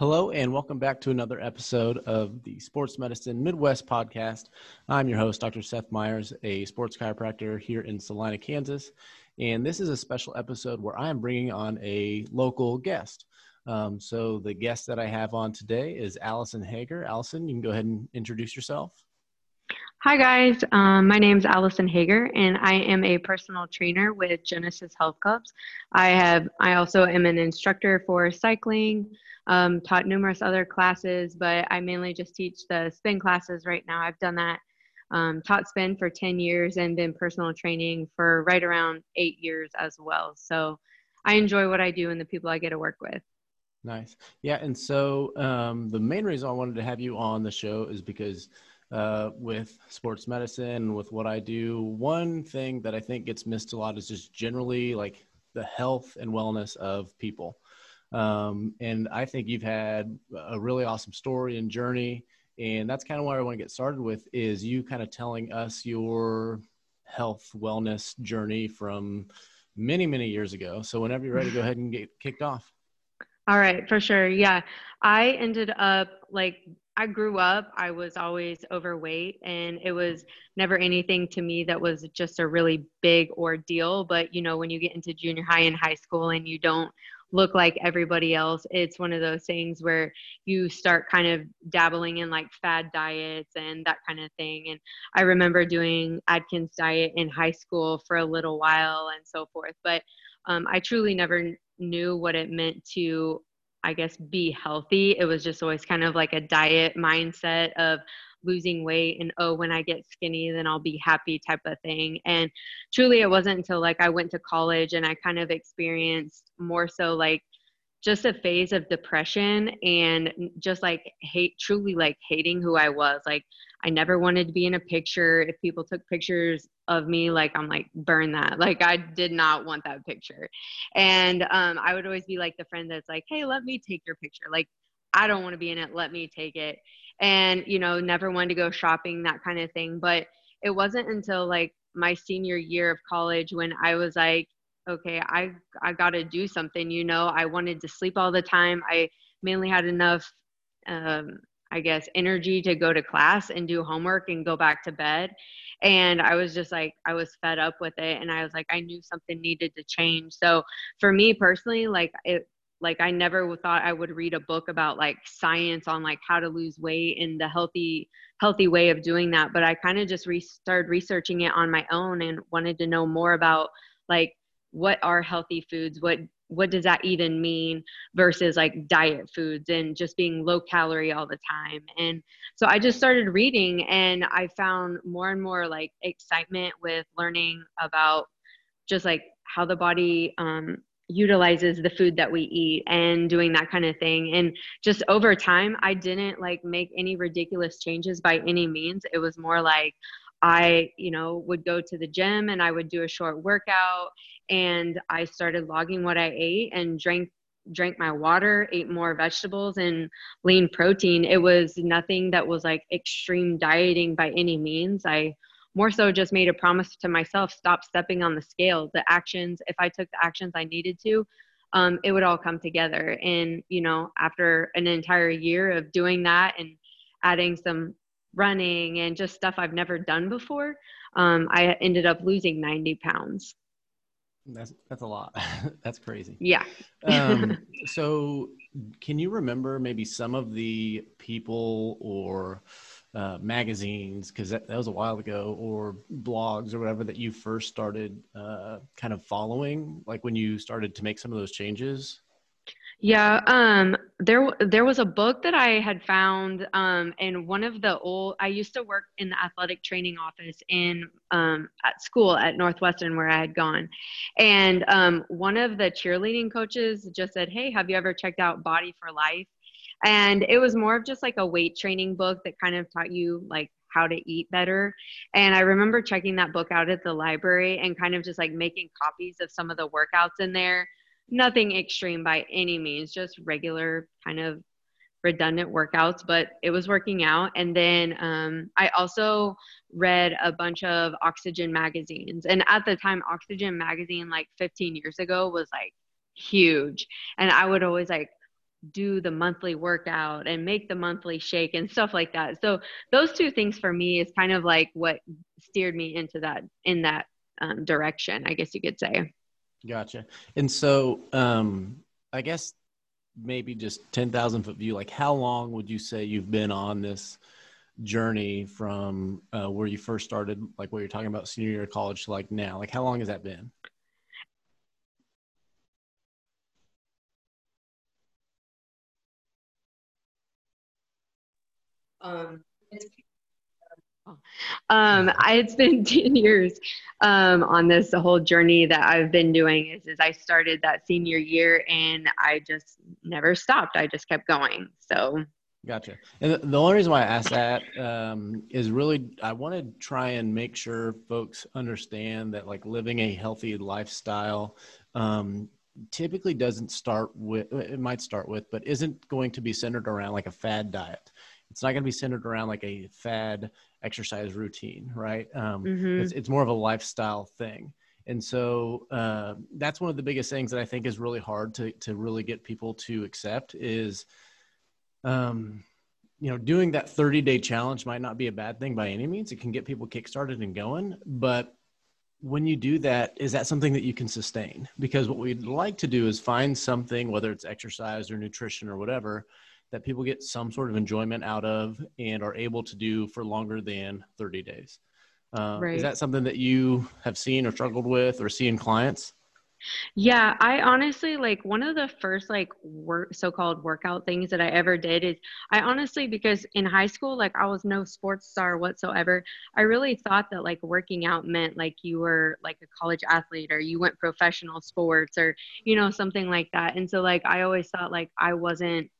Hello, and welcome back to another episode of the Sports Medicine Midwest podcast. I'm your host, Dr. Seth Myers, a sports chiropractor here in Salina, Kansas. And this is a special episode where I am bringing on a local guest. Um, so, the guest that I have on today is Allison Hager. Allison, you can go ahead and introduce yourself. Hi, guys. Um, my name is Allison Hager, and I am a personal trainer with Genesis Health Clubs. I have, I also am an instructor for cycling, um, taught numerous other classes, but I mainly just teach the spin classes right now. I've done that, um, taught spin for 10 years and been personal training for right around eight years as well. So I enjoy what I do and the people I get to work with. Nice. Yeah. And so um, the main reason I wanted to have you on the show is because uh, with sports medicine, with what I do, one thing that I think gets missed a lot is just generally like the health and wellness of people. Um, and I think you've had a really awesome story and journey. And that's kind of what I want to get started with is you kind of telling us your health wellness journey from many, many years ago. So whenever you're ready, go ahead and get kicked off. All right, for sure. Yeah. I ended up like I grew up, I was always overweight, and it was never anything to me that was just a really big ordeal. But, you know, when you get into junior high and high school and you don't look like everybody else. It's one of those things where you start kind of dabbling in like fad diets and that kind of thing. And I remember doing Atkins diet in high school for a little while and so forth. But um, I truly never knew what it meant to, I guess, be healthy. It was just always kind of like a diet mindset of losing weight and oh when i get skinny then i'll be happy type of thing and truly it wasn't until like i went to college and i kind of experienced more so like just a phase of depression and just like hate truly like hating who i was. Like i never wanted to be in a picture. If people took pictures of me like i'm like burn that. Like i did not want that picture. And um, i would always be like the friend that's like hey let me take your picture. Like i don't want to be in it. Let me take it. And you know never wanted to go shopping that kind of thing. But it wasn't until like my senior year of college when i was like okay i i got to do something you know i wanted to sleep all the time. I mainly had enough um, i guess energy to go to class and do homework and go back to bed. And i was just like i was fed up with it and i was like i knew something needed to change. So for me personally like it like i never thought i would read a book about like science on like how to lose weight and the healthy healthy way of doing that but i kind of just re- started researching it on my own and wanted to know more about like what are healthy foods? What what does that even mean versus like diet foods and just being low calorie all the time? And so i just started reading and i found more and more like excitement with learning about just like how the body um, utilizes the food that we eat and doing that kind of thing. And just over time i didn't like make any ridiculous changes by any means. It was more like i you know would go to the gym and i would do a short workout and i started logging what i ate and drank drank my water ate more vegetables and lean protein. It was nothing that was like extreme dieting by any means. I more so just made a promise to myself stop stepping on the scale. The actions if i took the actions i needed to um, it would all come together. And you know after an entire year of doing that and adding some running and just stuff i've never done before um, i ended up losing 90 pounds. That's that's a lot. That's crazy. Yeah. Um, so can you remember maybe some of the people or uh, magazines because that, that, was a while ago or blogs or whatever that you first started uh, kind of following like when you started to make some of those changes yeah um there there was a book that i had found um in one of the old i used to work in the athletic training office in um at school at northwestern where i had gone. And um one of the cheerleading coaches just said hey have you ever checked out body for life? And it was more of just like a weight training book that kind of taught you like how to eat better. And i remember checking that book out at the library and kind of just like making copies of some of the workouts in there nothing extreme by any means just regular kind of redundant workouts but it was working out and then um, i also read a bunch of oxygen magazines and at the time oxygen magazine like 15 years ago was like huge and i would always like do the monthly workout and make the monthly shake and stuff like that. So those two things for me is kind of like what steered me into that in that um, direction, I guess you could say. Gotcha. And so, um, I guess maybe just 10,000 foot view, like how long would you say you've been on this journey from uh, where you first started, like what you're talking about senior year of college to like now? Like how long has that been? Um, um, I, it's been 10 years um, on this the whole journey that I've been doing is, is I started that senior year and I just never stopped. I just kept going. So Gotcha. And the only reason why I asked that um, is really I want to try and make sure folks understand that like living a healthy lifestyle um, typically doesn't start with it might start with, but isn't going to be centered around like a fad diet. It's not going to be centered around like a fad exercise routine, right? Um, mm-hmm. it's, it's more of a lifestyle thing. And so uh, that's one of the biggest things that I think is really hard to, to really get people to accept is, um, you know, doing that 30 day challenge might not be a bad thing by any means. It can get people kickstarted and going, but when you do that, is that something that you can sustain? Because what we'd like to do is find something, whether it's exercise or nutrition or whatever, that people get some sort of enjoyment out of and are able to do for longer than 30 days. Uh, right. Is that something that you have seen or struggled with or see in clients? Yeah, I honestly like one of the first like work so-called workout things that I ever did is I honestly because in high school like I was no sports star whatsoever. I really thought that like working out meant like you were like a college athlete or you went professional sports or you know something like that. And so like I always thought like I wasn't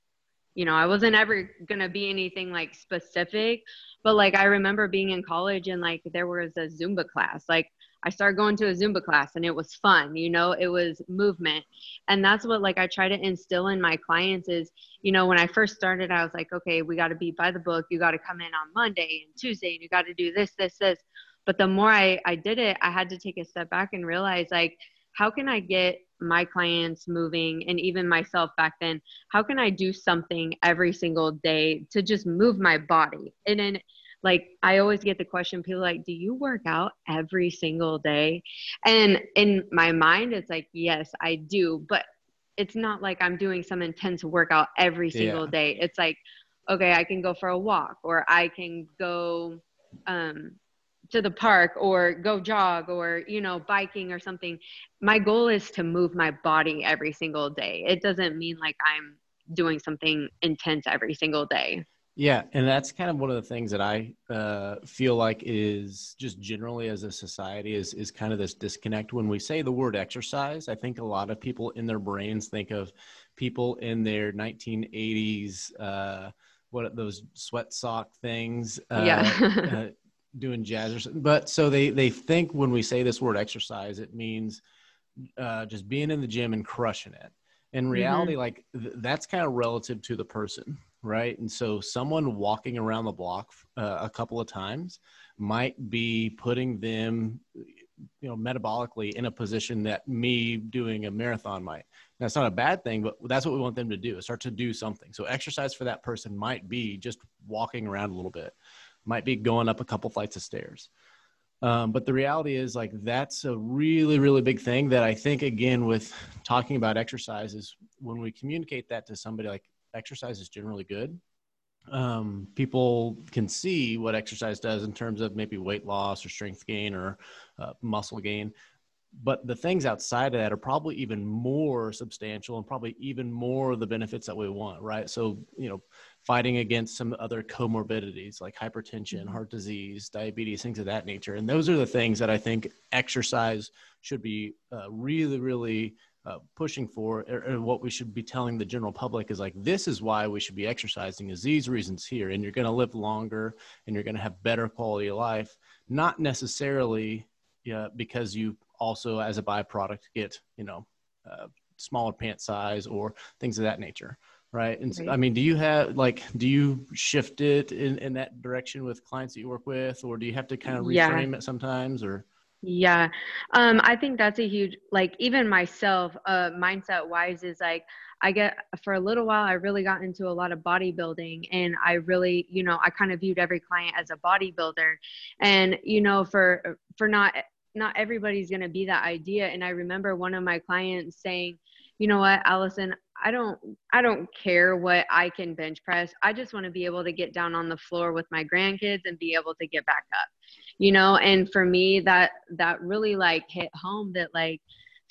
you know, I wasn't ever going to be anything like specific, but like I remember being in college and like there was a Zumba class. Like I started going to a Zumba class and it was fun, you know, it was movement. And that's what like I try to instill in my clients is, you know, when I first started, I was like, okay, we got to be by the book. You got to come in on Monday and Tuesday and you got to do this, this, this. But the more I, I did it, I had to take a step back and realize like, how can I get my clients moving and even myself back then how can i do something every single day to just move my body? And then like i always get the question people like do you work out every single day? And in my mind it's like yes i do but it's not like i'm doing some intense workout every single yeah. day. It's like okay i can go for a walk or i can go um to the park or go jog or you know biking or something my goal is to move my body every single day. It doesn't mean like i'm doing something intense every single day. Yeah and that's kind of one of the things that i uh, feel like is just generally as a society is is kind of this disconnect. When we say the word exercise i think a lot of people in their brains think of people in their 1980s uh, what those sweat sock things uh, yeah. doing jazz or something. But so they they think when we say this word exercise, it means uh, just being in the gym and crushing it. In mm-hmm. reality, mm-hmm. like th- that's kind of relative to the person, right? And so someone walking around the block uh, a couple of times might be putting them you know metabolically in a position that me doing a marathon might that's not a bad thing but that's what we want them to do start to do something so exercise for that person might be just walking around a little bit might be going up a couple flights of stairs. Um, but the reality is like that's a really really big thing that i think again with talking about exercise is when we communicate that to somebody like exercise is generally good. Um, people can see what exercise does in terms of maybe weight loss or strength gain or uh, muscle gain. But the things outside of that are probably even more substantial and probably even more of the benefits that we want right? So you know fighting against some other comorbidities like hypertension, mm-hmm. heart disease, diabetes, things of that nature. And those are the things that I think exercise should be uh, really, really uh, pushing for. And what we should be telling the general public is like, this is why we should be exercising, is these reasons here. And you're going to live longer and you're going to have better quality of life, not necessarily yeah, because you also, as a byproduct, get, you know, uh, smaller pant size or things of that nature right and so, i mean do you have like do you shift it in, in that direction with clients that you work with or do you have to kind of reframe yeah. it sometimes or Yeah. Um, I think that's a huge, like, even myself, uh, mindset wise, is like, I get for a little while, I really got into a lot of bodybuilding and I really, you know, I kind of viewed every client as a bodybuilder. And, you know, for, for not, not everybody's going to be that idea. And I remember one of my clients saying, you know what, Allison, I don't I don't care what I can bench press. I just want to be able to get down on the floor with my grandkids and be able to get back up. You know, and for me that that really like hit home that like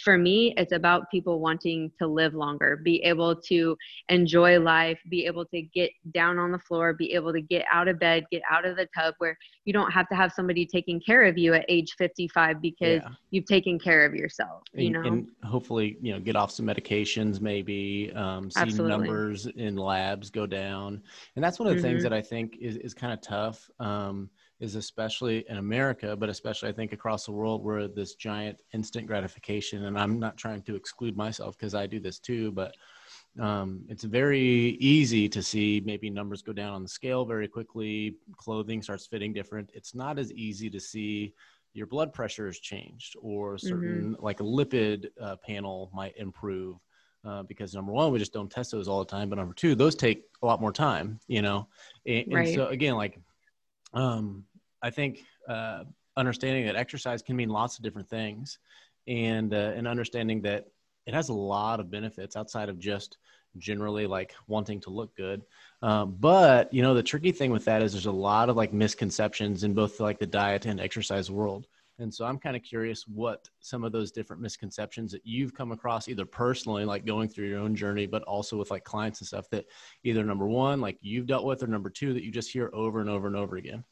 for me, it's about people wanting to live longer, be able to enjoy life, be able to get down on the floor, be able to get out of bed, get out of the tub where you don't have to have somebody taking care of you at age 55 because yeah. you've taken care of yourself, you and, know? And hopefully, you know, get off some medications, maybe um, see Absolutely. numbers in labs go down. And that's one of the mm-hmm. things that I think is, is kind of tough. Um, is especially in America, but especially I think across the world where this giant instant gratification, and I'm not trying to exclude myself because I do this too, but um, it's very easy to see maybe numbers go down on the scale very quickly, clothing starts fitting different. It's not as easy to see your blood pressure has changed or certain mm-hmm. like a lipid uh, panel might improve. Uh, because number one, we just don't test those all the time. But number two, those take a lot more time, you know? And, right. and so again, like, um, I think uh, understanding that exercise can mean lots of different things, and uh, and understanding that it has a lot of benefits outside of just generally like wanting to look good. Um, but you know, the tricky thing with that is there's a lot of like misconceptions in both like the diet and exercise world. And so I'm kind of curious what some of those different misconceptions that you've come across either personally, like going through your own journey, but also with like clients and stuff that either number one, like you've dealt with, or number two, that you just hear over and over and over again.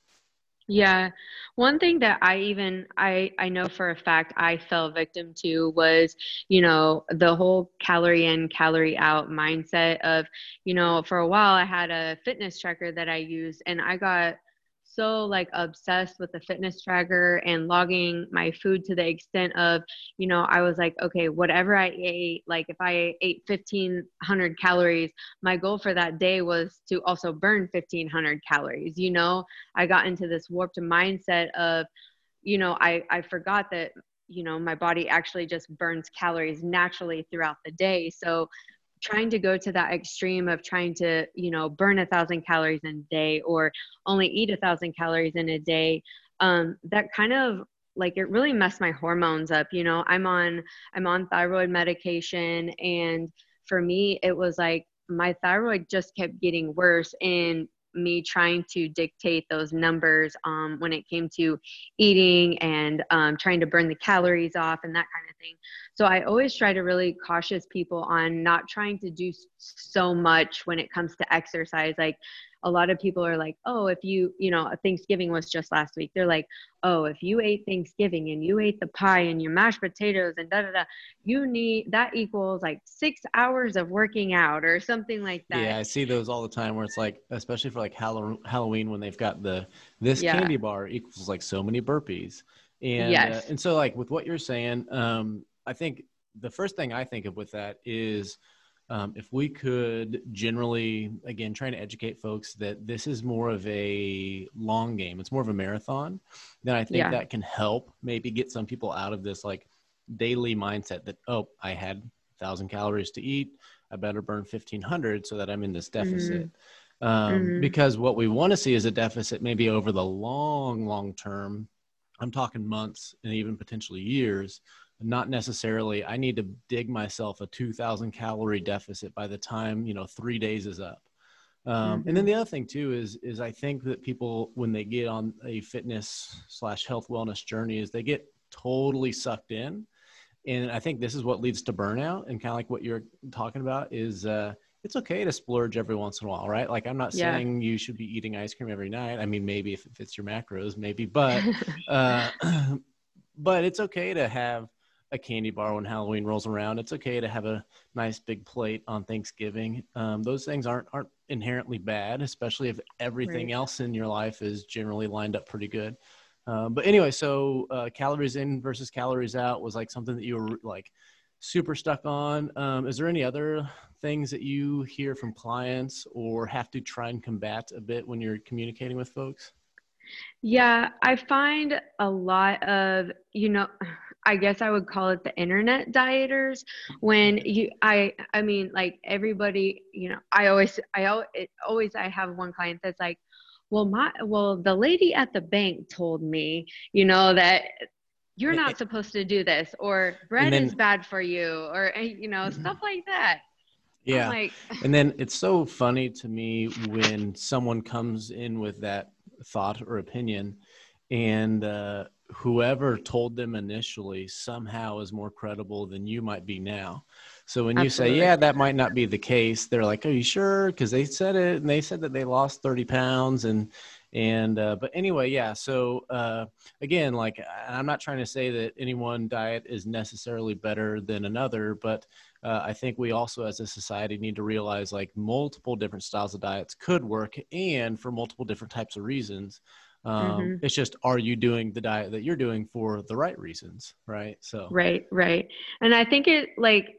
Yeah. One thing that I even I I know for a fact I fell victim to was, you know, the whole calorie in, calorie out mindset of, you know, for a while I had a fitness tracker that I used and I got so like obsessed with the fitness tracker and logging my food to the extent of, you know, I was like, okay, whatever I ate, like if I ate 1500 calories, my goal for that day was to also burn 1500 calories. You know, I got into this warped mindset of, you know, I, I forgot that you know my body actually just burns calories naturally throughout the day so trying to go to that extreme of trying to you know burn a thousand calories in a day or only eat a thousand calories in a day um, that kind of like it really messed my hormones up you know i'm on i'm on thyroid medication and for me it was like my thyroid just kept getting worse and me trying to dictate those numbers um, when it came to eating and um, trying to burn the calories off and that kind of thing. So I always try to really cautious people on not trying to do so much when it comes to exercise. Like a lot of people are like, oh, if you, you know, Thanksgiving was just last week. They're like, oh, if you ate Thanksgiving and you ate the pie and your mashed potatoes and da da da, you need that equals like six hours of working out or something like that. Yeah, I see those all the time where it's like, especially for like Halloween when they've got the this yeah. candy bar equals like so many burpees. And uh, yes. Uh, and so like with what you're saying, um, I think the first thing I think of with that is um, if we could generally, again, trying to educate folks that this is more of a long game, it's more of a marathon, then I think yeah. that can help maybe get some people out of this like daily mindset that, oh, I had thousand calories to eat. I better burn 1500 so that I'm in this deficit. Mm-hmm. Um, mm-hmm. Because what we want to see is a deficit maybe over the long, long term. I'm talking months and even potentially years not necessarily i need to dig myself a 2000 calorie deficit by the time you know three days is up um, mm-hmm. and then mm-hmm. the other thing too is is i think that people when they get on a fitness slash health wellness journey is they get totally sucked in and i think this is what leads to burnout and kind of like what you're talking about is uh, it's okay to splurge every once in a while, right? Like I'm not yeah. saying you should be eating ice cream every night. I mean, maybe if it fits your macros, maybe, but uh, but it's okay to have a candy bar when Halloween rolls around. It's okay to have a nice big plate on Thanksgiving. Um, those things aren't aren't inherently bad, especially if everything right. else in your life is generally lined up pretty good. Um, but anyway, so uh, calories in versus calories out was like something that you were like super stuck on. Um, is there any other things that you hear from clients or have to try and combat a bit when you're communicating with folks? Yeah, I find a lot of, you know, I guess I would call it the internet dieters when you I I mean like everybody, you know, I always I always I have one client that's like, "Well, my well, the lady at the bank told me, you know, that you're not supposed to do this or bread then, is bad for you or eh, you know, mm-hmm. stuff like that." Yeah. Like, and then it's so funny to me when someone comes in with that thought or opinion and uh, whoever told them initially somehow is more credible than you might be now. So when Absolutely. you say, yeah, that might not be the case, they're like, are you sure? Because they said it and they said that they lost 30 pounds and, and, uh, but anyway, yeah. So uh, again, like, I'm not trying to say that any one diet is necessarily better than another, but uh, I think we also as a society need to realize like multiple different styles of diets could work and for multiple different types of reasons. Um, mm-hmm. It's just, are you doing the diet that you're doing for the right reasons? Right. So, right, right. And I think it like,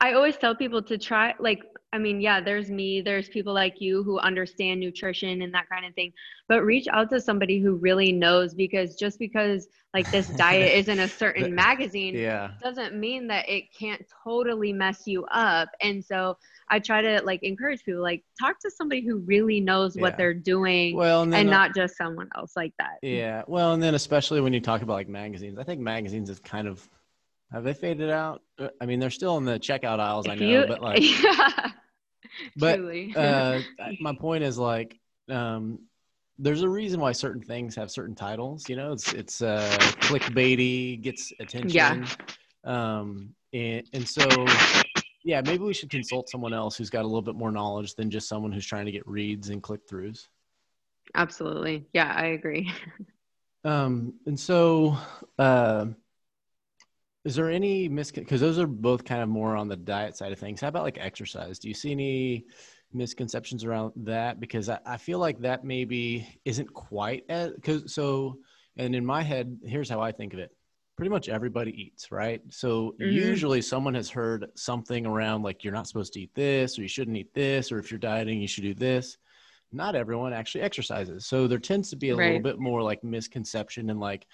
I always tell people to try, like, I mean, yeah, there's me, there's people like you who understand nutrition and that kind of thing, but reach out to somebody who really knows because just because like this diet is in a certain magazine yeah. doesn't mean that it can't totally mess you up. And so I try to like encourage people like talk to somebody who really knows yeah. what they're doing well, and, and not just someone else like that. Yeah. Well, and then especially when you talk about like magazines, I think magazines is kind of have they faded out? Uh, I mean, they're still in the checkout aisles, if I know, you, but like yeah. But uh, my point is like, um, there's a reason why certain things have certain titles. You know, it's it's uh, clickbaity, gets attention. Yeah. Um, and, and so yeah, maybe we should consult someone else who's got a little bit more knowledge than just someone who's trying to get reads and click throughs. Absolutely. Yeah, I agree. um, and so, uh, is there any mis because those are both kind of more on the diet side of things. How about like exercise? Do you see any misconceptions around that? Because I, I feel like that maybe isn't quite as because so. And in my head, here's how I think of it pretty much everybody eats, right? So mm-hmm. usually someone has heard something around like you're not supposed to eat this or you shouldn't eat this or if you're dieting you should do this. Not everyone actually exercises. So there tends to be a right. little bit more like misconception and like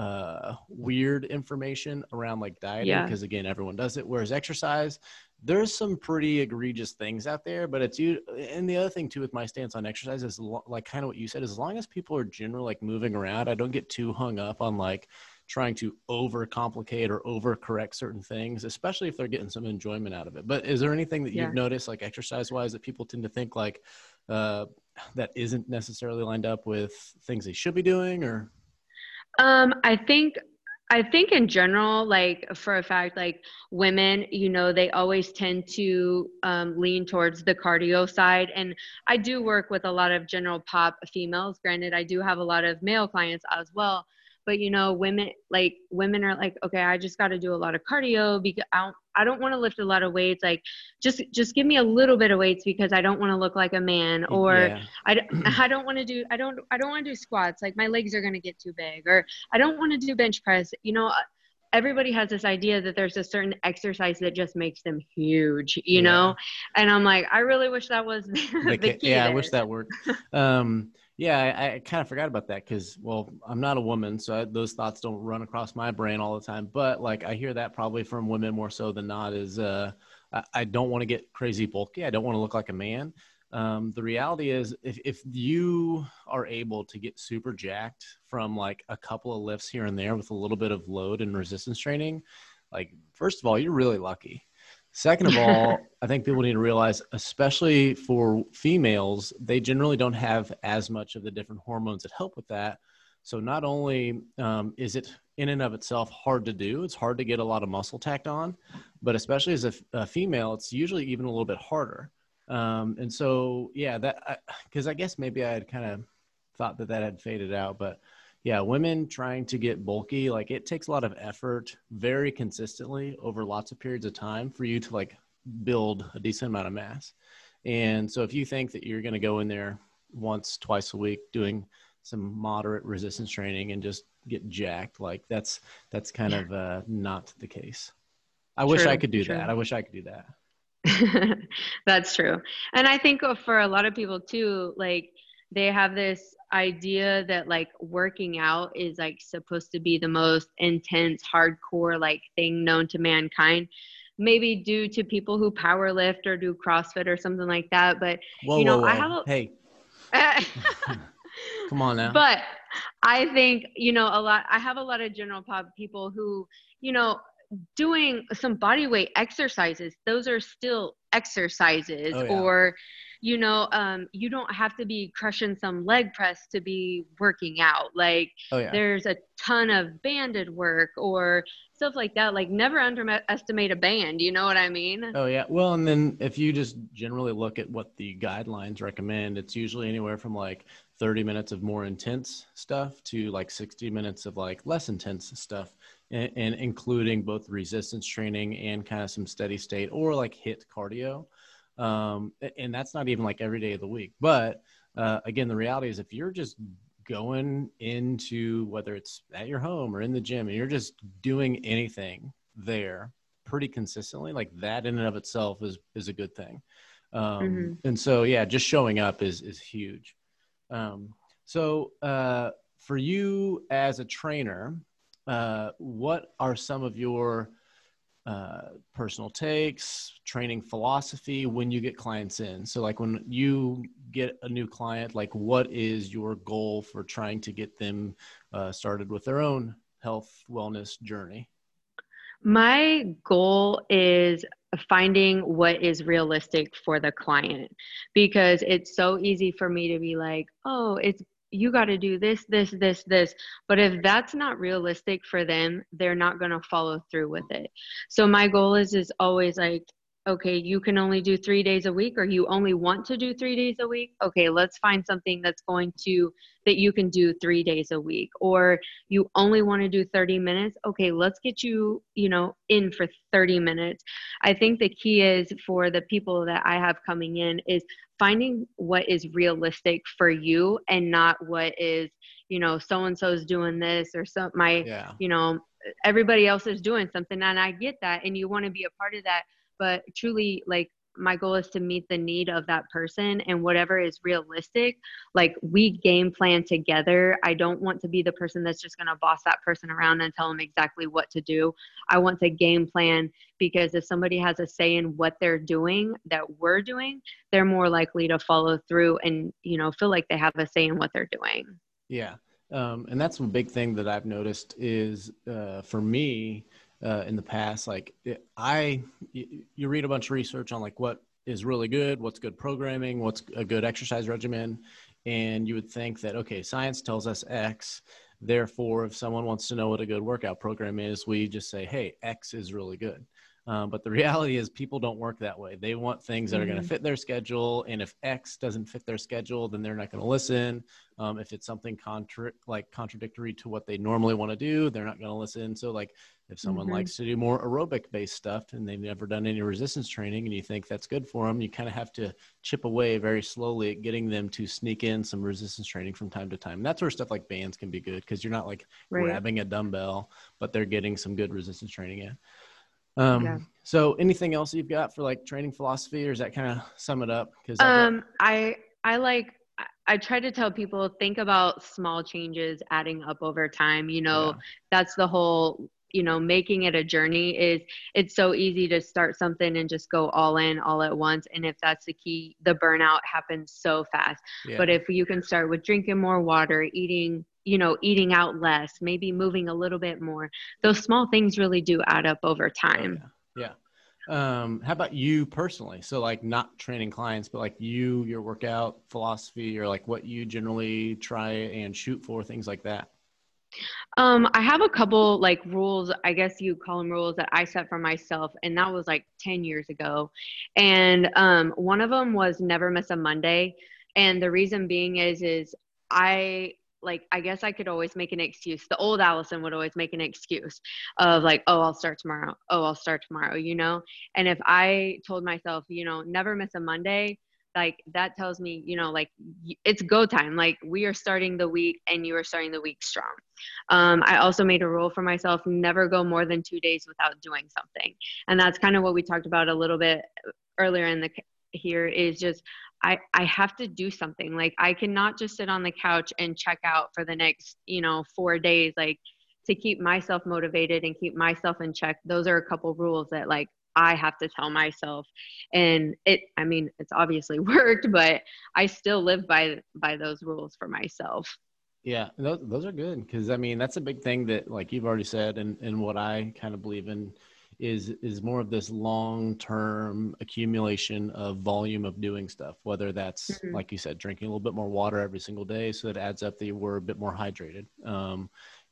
uh weird information around like dieting because yeah. again everyone does it whereas exercise there's some pretty egregious things out there but it's you and the other thing too with my stance on exercise is like kind of what you said as long as people are generally like moving around i don't get too hung up on like trying to overcomplicate or overcorrect certain things, especially if they're getting some enjoyment out of it. But is there anything that you've noticed, like exercise wise, that people tend to think like uh, that isn't necessarily lined up with things they should be doing, or? Um, I think I think in general, like for a fact, like women, you know, they always tend to um, lean towards the cardio side. And I do work with a lot of general pop females. Granted, I do have a lot of male clients as well but you know women like women are like okay i just got to do a lot of cardio because i don't i don't want to lift a lot of weights like just just give me a little bit of weights because i don't want to look like a man or yeah. i, I don't want to do i don't i don't want to do squats like my legs are going to get too big or i don't want to do bench press you know everybody has this idea that there's a certain exercise that just makes them huge, you yeah. know? And I'm like, I really wish that was the, the key. Yeah, there. I wish that worked. um, yeah, I, I kind of forgot about that because, well, I'm not a woman, so I, those thoughts don't run across my brain all the time. But like, I hear that probably from women more so than not. Is uh, I, I don't want to get crazy bulky. I don't want to look like a man. Um, the reality is, if if you are able to get super jacked from like a couple of lifts here and there with a little bit of load and resistance training, like first of all, you're really lucky Second of all, I think people need to realize, especially for females, they generally don't have as much of the different hormones that help with that. So not only um, is it in and of itself hard to do, it's hard to get a lot of muscle tacked on, but especially as a, a female, it's usually even a little bit harder. Um, and so, yeah, that because I, I guess maybe I had kind of thought that that had faded out, but yeah, women trying to get bulky, like it takes a lot of effort very consistently over lots of periods of time for you to like build a decent amount of mass. And so if you think that you're going to go in there once, twice a week doing some moderate resistance training and just get jacked, like that's that's kind of uh, not the case. I true, wish I could do true. that. I wish I could do that. that's true. And I think for a lot of people too, like they have this idea that like working out is like supposed to be the most intense hardcore like thing known to mankind maybe due to people who power lift or do crossfit or something like that but whoa, you know whoa, whoa. i have a hey come on now but i think you know a lot i have a lot of general pop people who you know doing some body weight exercises those are still exercises Oh, yeah. or you know um, you don't have to be crushing some leg press to be working out like oh yeah there's a ton of banded work or stuff like that like never underestimate a band you know what i mean Oh yeah. Well, and then if you just generally look at what the guidelines recommend, it's usually anywhere from like 30 minutes of more intense stuff to like 60 minutes of like less intense stuff, and, and including both resistance training and kind of some steady state or like HIIT cardio. Um, and that's not even like every day of the week. But uh, again, the reality is if you're just going into whether it's at your home or in the gym and you're just doing anything there pretty consistently like that in and of itself is is a good thing um Mhm. and so yeah just showing up is is huge um so uh for you as a trainer uh what are some of your uh, personal takes, training philosophy when you get clients in. So, like when you get a new client, like what is your goal for trying to get them uh, started with their own health wellness journey? My goal is finding what is realistic for the client because it's so easy for me to be like, oh, it's you got to do this, this, this, this. But if that's not realistic for them, they're not going to follow through with it. So my goal is is always like, okay, you can only do three days a week, or you only want to do three days a week. Okay, let's find something that's going to that you can do three days a week, or you only want to do 30 minutes. Okay, let's get you, you know, in for 30 minutes. I think the key is for the people that I have coming in is finding what is realistic for you and not what is, you know, so and so's doing this or some my Yeah. you know everybody else is doing something and i get that and you want to be a part of that but truly like my goal is to meet the need of that person and whatever is realistic like we game plan together. I don't want to be the person that's just going to boss that person around and tell them exactly what to do. I want to game plan because if somebody has a say in what they're doing that we're doing they're more likely to follow through and you know feel like they have a say in what they're doing. Yeah. Um, and that's one big thing that I've noticed is uh, for me uh, in the past, like I, you, read a bunch of research on like what is really good, what's good programming, what's a good exercise regimen. And you would think that, okay, science tells us X. Therefore, if someone wants to know what a good workout program is, we just say, hey, X is really good. Um, but the reality is, people don't work that way. They want things that are going to fit their schedule. And if X doesn't fit their schedule, then they're not going to listen. Um, if it's something contra- like contradictory to what they normally want to do, they're not going to listen. So, like, if someone Mhm. likes to do more aerobic based stuff and they've never done any resistance training and you think that's good for them, you kind of have to chip away very slowly at getting them to sneak in some resistance training from time to time. And that's where stuff like bands can be good because you're not like right grabbing a dumbbell, but they're getting some good resistance training in. Um, Yeah. So, anything else you've got for like training philosophy, or does that kind of sum it up? Because Um, I I like I- I try to tell people think about small changes adding up over time. You know, that's the whole you know making it a journey is it's so easy to start something and just go all in all at once and if that's the key the burnout happens so fast yeah, but if you can start with drinking more water eating you know eating out less maybe moving a little bit more those small things really do add up over Oh, time yeah, yeah. Um, how about you personally? So, like, not training clients, but like you, your workout philosophy, or like what you generally try and shoot for, things like that. Um, I have a couple like rules, I guess you call them rules that I set for myself, and that was like 10 years ago. And um, one of them was never miss a Monday. And the reason being is, is I like, I guess I could always make an excuse. The old Allison would always make an excuse of like, oh, I'll start tomorrow. Oh, I'll start tomorrow, you know? And if I told myself, you know, never miss a Monday, like that tells me, you know, like it's go time. Like we are starting the week and you are starting the week strong. Um, I also made a rule for myself never go more than two days without doing something. And that's kind of what we talked about a little bit earlier in the here is just I, I have to do something. Like I cannot just sit on the couch and check out for the next, you know, four days. Like to keep myself motivated and keep myself in check. Those are a couple rules that like I have to tell myself. And it I mean, it's obviously worked, but I still live by by those rules for myself. Yeah, those, those are good because I mean that's a big thing that like you've already said and and what I kind of believe in is is more of this long term accumulation of volume of doing stuff whether that's mm-hmm. like you said drinking a little bit more water every single day so it adds up that you were a bit more hydrated um,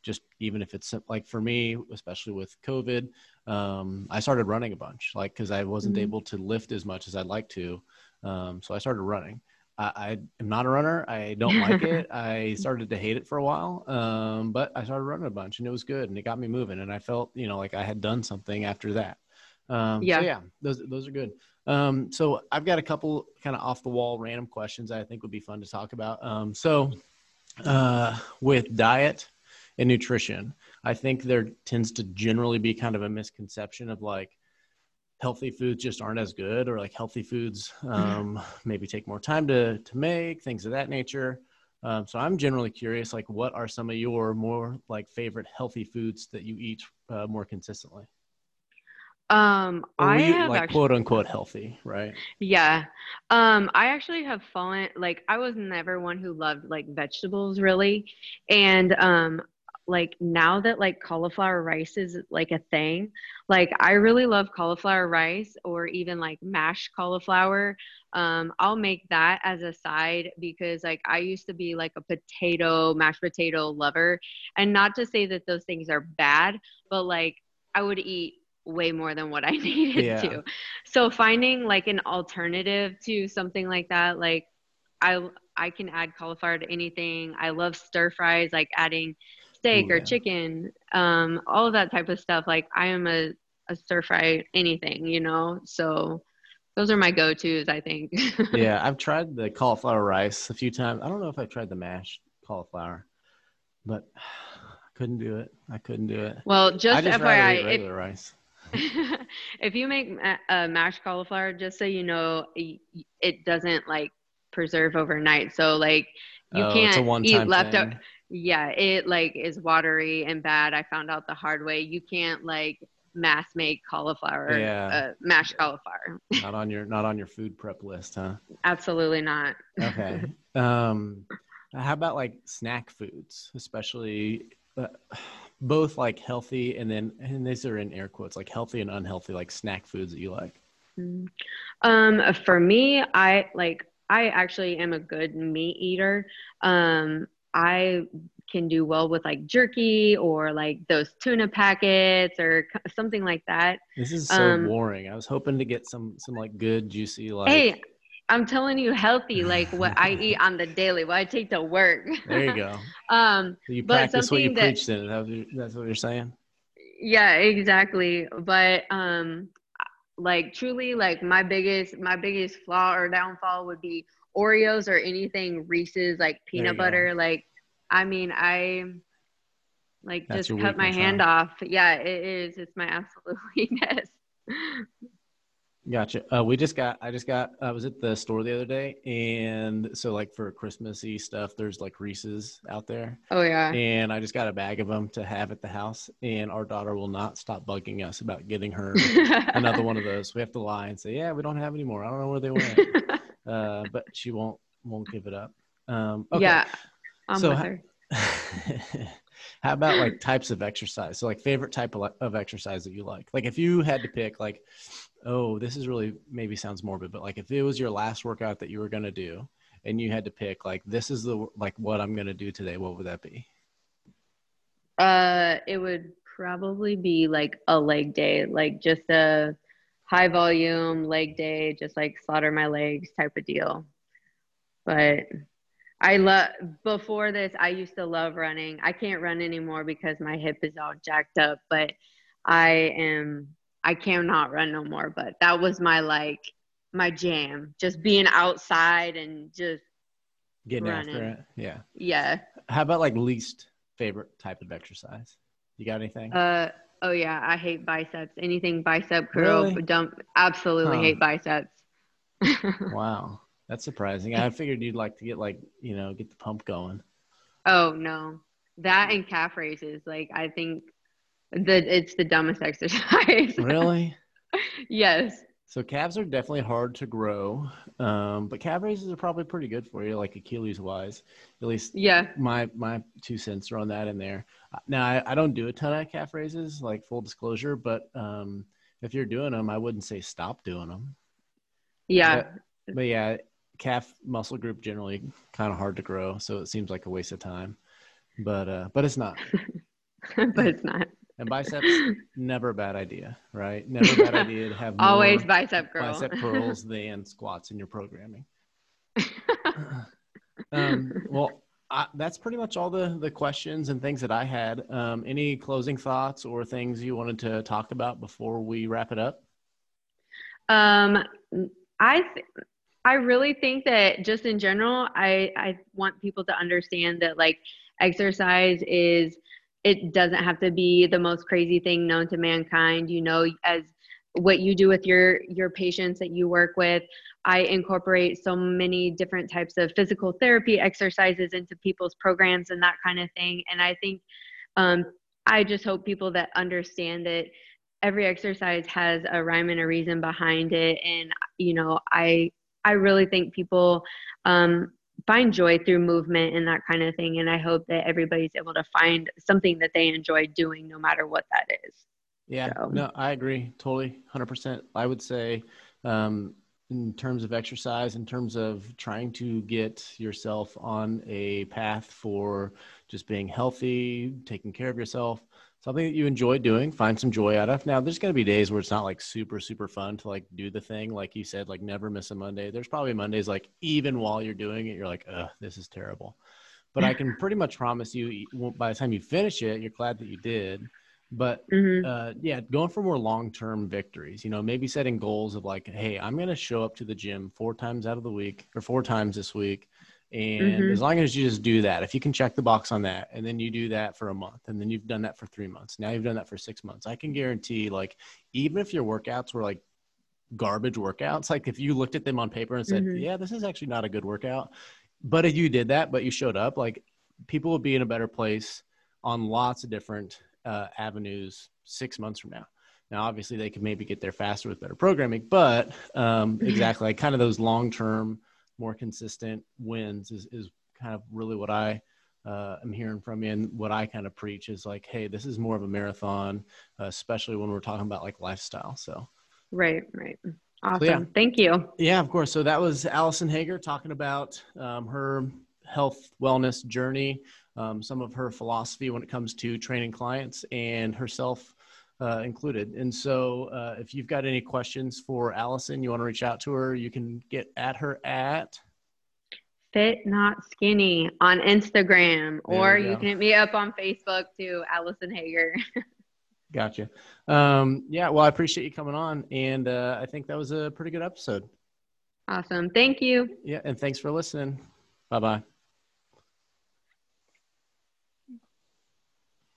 just even if it's like for me especially with covid um, i started running a bunch like because i wasn't mm-hmm. able to lift as much as i'd like to um, so i started running I, I am not a runner. I don't like it. I started to hate it for a while, um, but I started running a bunch, and it was good, and it got me moving, and I felt you know like I had done something after that. Um, yeah, so yeah, those those are good. Um, so I've got a couple kind of off the wall random questions I think would be fun to talk about. Um, so uh, with diet and nutrition, I think there tends to generally be kind of a misconception of like healthy foods just aren't as good or like healthy foods um, maybe take more time to to make things of that nature. Um, so i'm generally curious like what are some of your more like favorite healthy foods that you eat uh, more consistently? Um i have like actually, quote unquote healthy right? Yeah. Um i actually have fallen like i was never one who loved like vegetables really. And um like now that like cauliflower rice is like a thing like i really love cauliflower rice or even like mashed cauliflower. Um i'll make that as a side because like i used to be like a potato mashed potato lover. And not to say that those things are bad but like i would eat way more than what i needed yeah. to. So finding like an alternative to something like that like i i can add cauliflower to anything. I love stir fries like adding steak Ooh, or yeah. chicken, um, all of that type of stuff. Like I am a, a stir fry anything, you know. So those are my go tos, I think. yeah, I've tried the cauliflower rice a few times. I don't know if I've tried the mashed cauliflower, but I couldn't do it. I couldn't do it. Well, just, just FYI, regular if, rice. if you make a mashed cauliflower, just so you know, it doesn't like preserve overnight. So like you oh, can't eat leftover yeah it like is watery and bad i found out the hard way you can't like mass make cauliflower yeah. uh, mashed cauliflower. Not on your not on your food prep list huh? Absolutely not. Okay um how about like snack foods especially uh, both like healthy and then and these are in air quotes like healthy and unhealthy like snack foods that you like? Mm. um for me i like i actually am a good meat eater um I can do well with like jerky or like those tuna packets or something like that. This is so um, boring. I was hoping to get some some like good juicy like Hey, I'm telling you healthy like what I eat on the daily, what I take to work. There you go. um so you practice what you that, preach then. That's what you're saying? Yeah, exactly. But um like truly like my biggest my biggest flaw or downfall would be Oreos or anything Reese's like peanut butter. Go. Like, I mean, I like That's just cut my hand off. Yeah, it is. It's my absolute weakness. Gotcha. Uh, we just got, I just got, I was at the store the other day. And so, like, for Christmassy stuff, there's like Reese's out there. Oh, yeah. And I just got a bag of them to have at the house. And our daughter will not stop bugging us about getting her another one of those. We have to lie and say, yeah, we don't have any more. I don't know where they went. uh, but she won't won't give it up. Um, okay. Yeah, I'm so with her. how about like types of exercise? So like favorite type of, of exercise that you like. Like if you had to pick, like, oh, this is really maybe sounds morbid, but like if it was your last workout that you were gonna do, and you had to pick, like this is the like what I'm gonna do today, what would that be? Uh, it would probably be like a leg day, like just a high volume leg day, just like slaughter my legs type of deal. But I love before this, I used to love running. I can't run anymore because my hip is all jacked up, but I am I cannot run no more. But that was my like my jam. Just being outside and just getting running. after it. Yeah. Yeah. How about like least favorite type of exercise? You got anything? Uh Oh yeah, I hate biceps. Anything bicep curl, really? don't absolutely huh. hate biceps. wow, that's surprising. I figured you'd like to get like you know get the pump going. Oh no, that and calf raises. Like I think that it's the dumbest exercise. Really? yes. So calves are definitely hard to grow, um, but calf raises are probably pretty good for you, like Achilles wise. At least, yeah. My my two cents are on that in there. Now I, I don't do a ton of calf raises, like full disclosure, but um, if you're doing them, I wouldn't say stop doing them. Yeah. But, but yeah, calf muscle group generally kind of hard to grow, so it seems like a waste of time. But uh, but it's not. but it's not. And biceps, never a bad idea, right? Never a bad idea to have always bicep curl. bicep curls than squats in your programming. um, well, I, that's pretty much all the the questions and things that I had. Um, any closing thoughts or things you wanted to talk about before we wrap it up? Um, I th- I really think that just in general, I I want people to understand that like exercise is it doesn't have to be the most crazy thing known to mankind you know as what you do with your your patients that you work with. I incorporate so many different types of physical therapy exercises into people's programs and that kind of thing. And i think um, i just hope people that understand that every exercise has a rhyme and a reason behind it. And you know i i really think people um, find joy through movement and that kind of thing. And I hope that everybody's able to find something that they enjoy doing, no matter what that is. Yeah, so. no, I agree totally, 100%. I would say, um, in terms of exercise, in terms of trying to get yourself on a path for just being healthy, taking care of yourself, something that you enjoy doing, find some joy out of. Now, there's going to be days where it's not like super, super fun to like do the thing. Like you said, like never miss a Monday. There's probably Mondays, like even while you're doing it, you're like, ugh, this is terrible. But I can pretty much promise you by the time you finish it, you're glad that you did. But mm-hmm. uh, yeah, going for more long term victories, you know, maybe setting goals of like, hey, I'm going to show up to the gym four times out of the week or four times this week and mm-hmm. as long as you just do that, if you can check the box on that, and then you do that for a month, and then you've done that for three months, now you've done that for six months, I can guarantee, like, even if your workouts were like garbage workouts, like if you looked at them on paper and said, mm-hmm. yeah, this is actually not a good workout, but if you did that, but you showed up, like, people will be in a better place on lots of different uh, avenues six months from now. Now, obviously, they could maybe get there faster with better programming, but um, exactly, like kind of those long term more consistent wins is, is kind of really what I uh, am hearing from you. And what I kind of preach is like, hey, this is more of a marathon, uh, especially when we're talking about like lifestyle. So, right, right. Awesome. So, yeah. Thank you. Yeah, of course. So that was Allison Hager talking about um, her health wellness journey, um, some of her philosophy when it comes to training clients, and herself uh, included. And so, uh, if you've got any questions for Allison, you want to reach out to her, you can get at her at Fit Not Skinny on Instagram, there or you can hit me up on Facebook too, Allison Hager. gotcha. Um, yeah, well, I appreciate you coming on, and uh, I think that was a pretty good episode. Awesome. Thank you. Yeah, and thanks for listening. Bye bye.